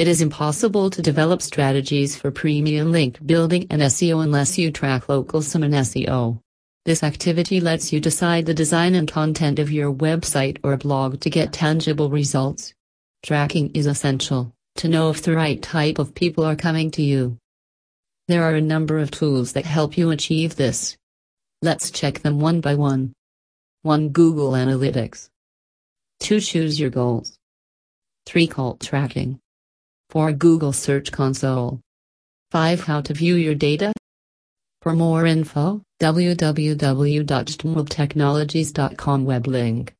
It is impossible to develop strategies for premium link building and SEO unless you track local SEM and SEO. This activity lets you decide the design and content of your website or blog to get tangible results. Tracking is essential to know if the right type of people are coming to you. There are a number of tools that help you achieve this. Let's check them one by one. 1. Google Analytics. 2. Choose your goals. 3. Cult tracking. 4. Google Search Console. 5. How to view your data. For more info, www.jdmwebtechnologies.com web link.